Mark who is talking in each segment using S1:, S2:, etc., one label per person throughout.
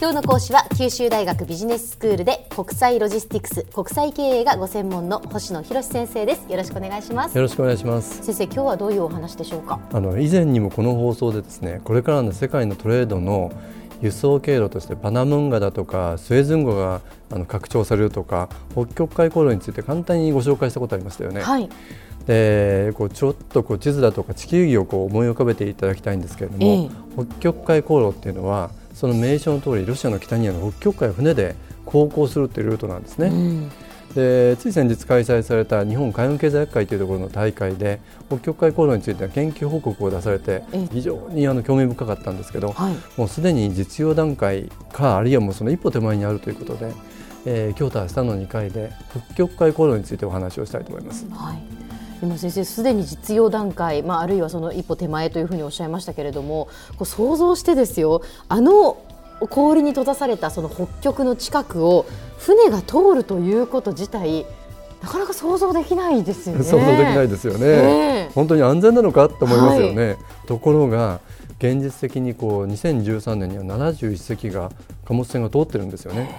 S1: 今日の講師は九州大学ビジネススクールで国際ロジスティクス国際経営がご専門の星野博先生です。よろしくお願いします。
S2: よろしくお願いします。
S1: 先生今日はどういうお話でしょうか？
S2: あの以前にもこの放送でですねこれからの世界のトレードの輸送経路としてパナムンガだとかスエズ運河があの拡張されるとか北極海航路について簡単にご紹介したことありましたよね。
S1: はい。
S2: でこうちょっとこう地図だとか地球儀をこう思い浮かべていただきたいんですけれども、ええ、北極海航路っていうのはその名称の通りロシアの北にある北極海を船で航行するというルートなんですね。うんでつい先日開催された日本海運経済学会というところの大会で北極海航路については研究報告を出されて非常にあの興味深かったんですけど、はい、もうすでに実用段階かあるいはもうその一歩手前にあるということで、えー、今日と明日の2回で北極海航路についてお話をしたいと思います。
S1: はい今先生すでに実用段階、まあ、あるいはその一歩手前というふうにおっしゃいましたけれどもこう想像してですよあの氷に閉ざされたその北極の近くを船が通るということ自体なかなか想像できないですよね。
S2: 想像できないですよね。えー、本当に安全なのかと思いますよね。はい、ところが現実的にこう2013年には71隻が貨物船が通ってるんですよね。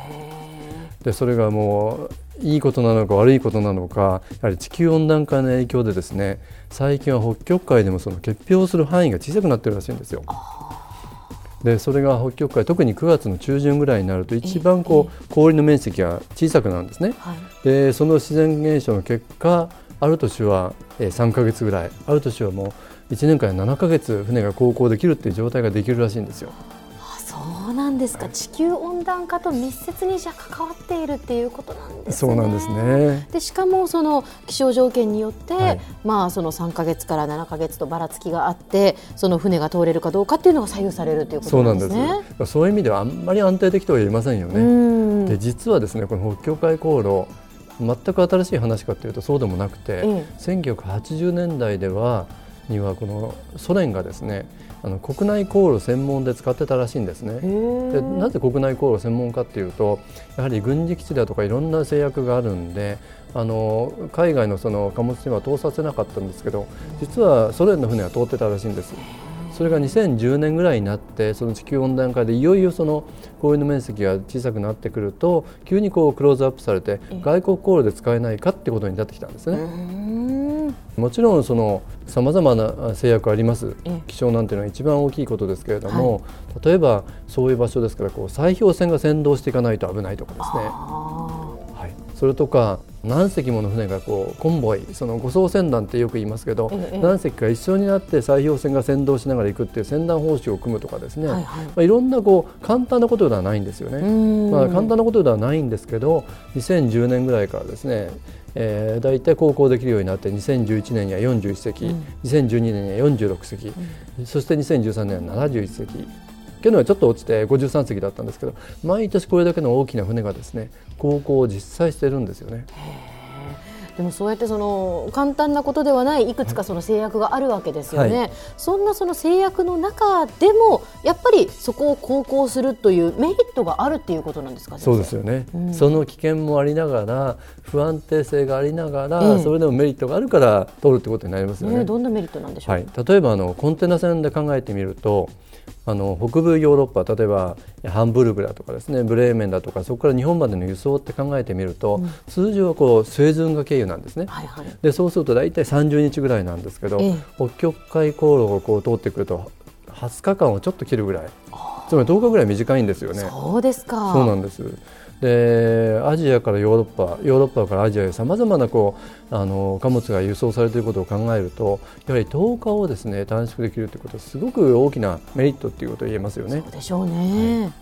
S2: でそれがもういいことなのか悪いことなのかやはり地球温暖化の影響でですね最近は北極海でもその結氷する範囲が小さくなってるらしいんですよ。でそれが北極海特に9月の中旬ぐらいになると一番こう氷の面積が小さくなるんですね。でその自然現象の結果ある年は3か月ぐらいある年はもう1年間7か月船が航行できるっていう状態ができるらしいんですよ。
S1: そうなんですか、地球温暖化と密接にじゃ関わっているっていうことなんです
S2: ね。そうなんですね。
S1: でしかもその気象条件によって、はい、まあその3か月から7か月とばらつきがあってその船が通れるかどうかっていうのが左右されるということなんですね。そうなんです
S2: そういう意味ではあんまり安定的とは言えませんよね。で実はですねこの北極海航路全く新しい話かというとそうでもなくて、ええ、1980年代ではにはこのソ連がですねあの国内航路専門で使ってたらしいんですね。でなぜ国内航路専門かっていうとやはり軍事基地だとかいろんな制約があるんであの海外のその貨物船は通させなかったんですけど実はソ連の船は通ってたらしいんです。それが2010年ぐらいになってその地球温暖化でいよいよその氷の面積が小さくなってくると急にこうクローズアップされて外国航路で使えないかってことになってきたんですね。もちろんそのさまざまな制約あります。気象なんていうのは一番大きいことですけれども、はい、例えばそういう場所ですからこう砕氷船が先導していかないと危ないとかですね。はい、それとか何隻もの船がこうコンボイその護送船団ってよく言いますけど、ええ、何隻か一緒になって砕氷船が先導しながら行くっていう船団方針を組むとかですね、はいはい。まあ、いろんなこう簡単なことではないんですよね。まあ、簡単なことではないんですけど2010年ぐらいからですねえー、大体航行できるようになって2011年には41隻、うん、2012年には46隻、うん、そして2013年は71隻去年はちょっと落ちて53隻だったんですけど毎年これだけの大きな船がですね航行を実際してるんですよね。
S1: でもそうやってその簡単なことではないいくつかその制約があるわけですよね、はい、そんなその制約の中でもやっぱりそこを航行するというメリットがあるっていうことなんですか
S2: そうですよね、うん、その危険もありながら不安定性がありながら、ええ、それでもメリットがあるから通るってことになりますよね、ね
S1: どんなメリットなんでしょう、はい、
S2: 例えばあのコンテナ船で考えてみるとあの北部ヨーロッパ例えばハンブルグだとかですねブレーメンだとかそこから日本までの輸送って考えてみると、うん、通常はこうスエズ運河経由なんですね、はいはい、でそうすると大体30日ぐらいなんですけど、ええ、北極海航路をこう通ってくると20日間をちょっと切るぐらい。つまり10日ぐらい短いんですよね。
S1: そうですか。
S2: そうなんですでアジアからヨーロッパヨーロッパからアジアへさまざまなこうあの貨物が輸送されていることを考えるとやはり10日をですね短縮できるということはすごく大きなメリットということを言えますよね。
S1: そうでしょうね、はい。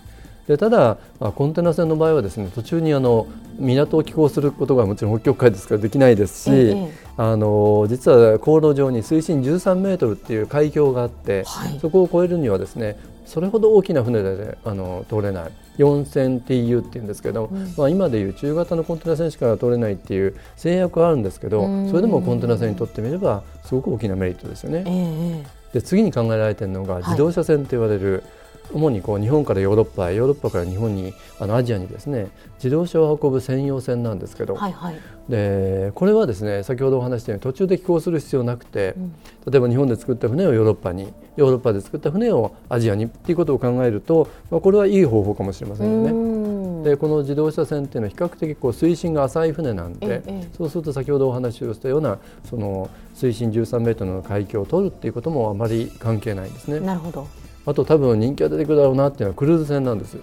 S2: でただ、まあ、コンテナ船の場合はですね途中にあの港を寄港することがもちろん北極海ですからできないですし、ええ、あの実は航路上に水深13メートルっていう海峡があって、はい、そこを越えるにはですねそれほど大きな船であの通れない 4000TU っていうんですけど、うん、まあ、今でいう中型のコンテナ船しか通れないっていう制約はあるんですけどそれでもコンテナ船にとってみればすごく大きなメリットですよね。え、で次に考えられているのが自動車船と言われる、はい主にこう日本からヨーロッパヨーロッパから日本にあのアジアにですね自動車を運ぶ専用船なんですけど、はいはい、でこれはですね先ほどお話したように途中で寄港する必要なくて、うん、例えば日本で作った船をヨーロッパにヨーロッパで作った船をアジアにっていうことを考えると、まあ、これはいい方法かもしれませんよね。でこの自動車船っていうのは比較的こう水深が浅い船なんで、そうすると先ほどお話をしたようなその水深13メートルの海峡を取るっていうこともあまり関係ないんですね。
S1: なるほど
S2: あと多分人気が出てくるだろうなっていうのはクルーズ船なんです。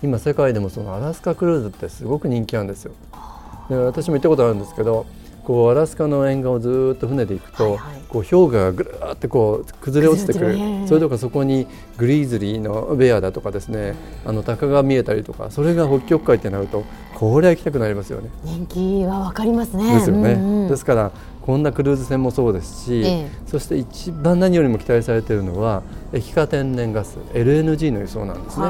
S2: 今世界でもそのアラスカクルーズってすごく人気なんですよ。で私も行ったことあるんですけどこうアラスカの沿岸をずっと船で行くと、はいはい、こう氷河がぐるってこう崩れ落ちてくる。それとかそこにグリーズリーのベアだとかですねあの鷹が見えたりとかそれが北極海ってなるとこれは行きたくなりますよね。
S1: 人気はわかりますね。
S2: ですよね、うんうん、ですからこんなクルーズ船もそうですし、ええ、そして一番何よりも期待されているのは液化天然ガス LNG の輸送なんですね。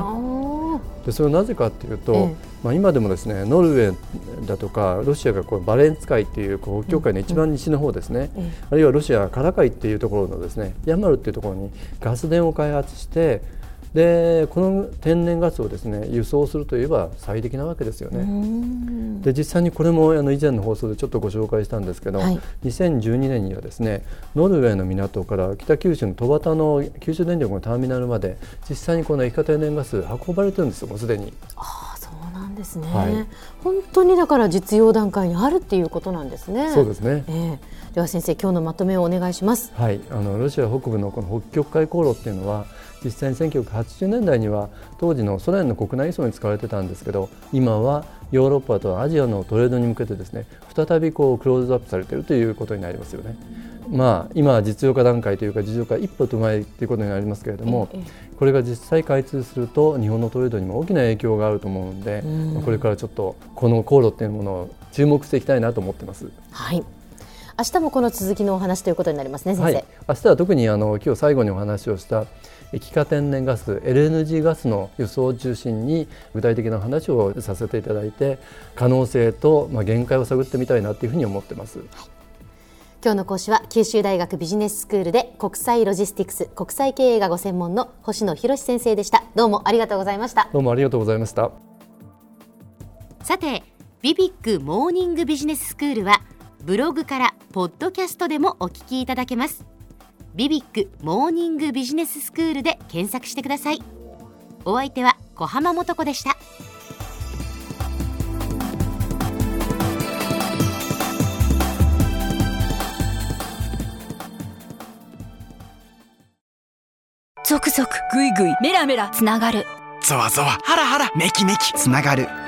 S2: でそれはなぜかというと、え、まあ、今でもですねノルウェーだとかロシアがこうバレンツ海っていうこう北極海の一番西の方ですね、うんうん、あるいはロシアカラ海っていうところのですねヤマルっていうところにガス田を開発してでこの天然ガスをですね輸送するといえば最適なわけですよね。で実際にこれもあの以前の放送でちょっとご紹介したんですけど、はい、2012年にはですねノルウェーの港から北九州の戸端の九州電力のターミナルまで実際にこの液化天然ガス運ばれてるんですよもうすでに。
S1: あそうなんですね、はい、本当にだから実用段階にあるっていうことなんですね。
S2: そうですね、
S1: えーでは先生今日のまとめをお願いします。
S2: はい。あのロシア北部のこの北極海航路っていうのは実際に1980年代には当時のソ連の国内輸送に使われてたんですけど今はヨーロッパとアジアのトレードに向けてですね再びこうクローズアップされているということになりますよね。まあ、今は実用化段階というか実用化一歩手前ということになりますけれども、これが実際開通すると日本のトレードにも大きな影響があると思うので、これからちょっとこの航路っていうものを注目していきたいなと思ってます。
S1: はい明日もこの続きのお話ということになりますね先生、はい、
S2: 明日は特にあの今日最後にお話をした液化天然ガス LNG ガスの輸送を中心に具体的な話をさせていただいて可能性とまあ限界を探ってみたいなというふうに思ってます。はい。
S1: 今日の講師は九州大学ビジネススクールで国際ロジスティクス国際経営がご専門の星野博先生でした。どうもありがとうございました。
S2: どうもありがとうございました。
S1: さてビビックモーニングビジネススクールはブログからポッドキャストでもお聞きいただけます。ビビックモーニングビジネススクールで検索してください。お相手は小浜もとこでした。
S3: 続々ぐいぐいメラメラつながる。
S4: ゾワゾワハラハラメキメキつながる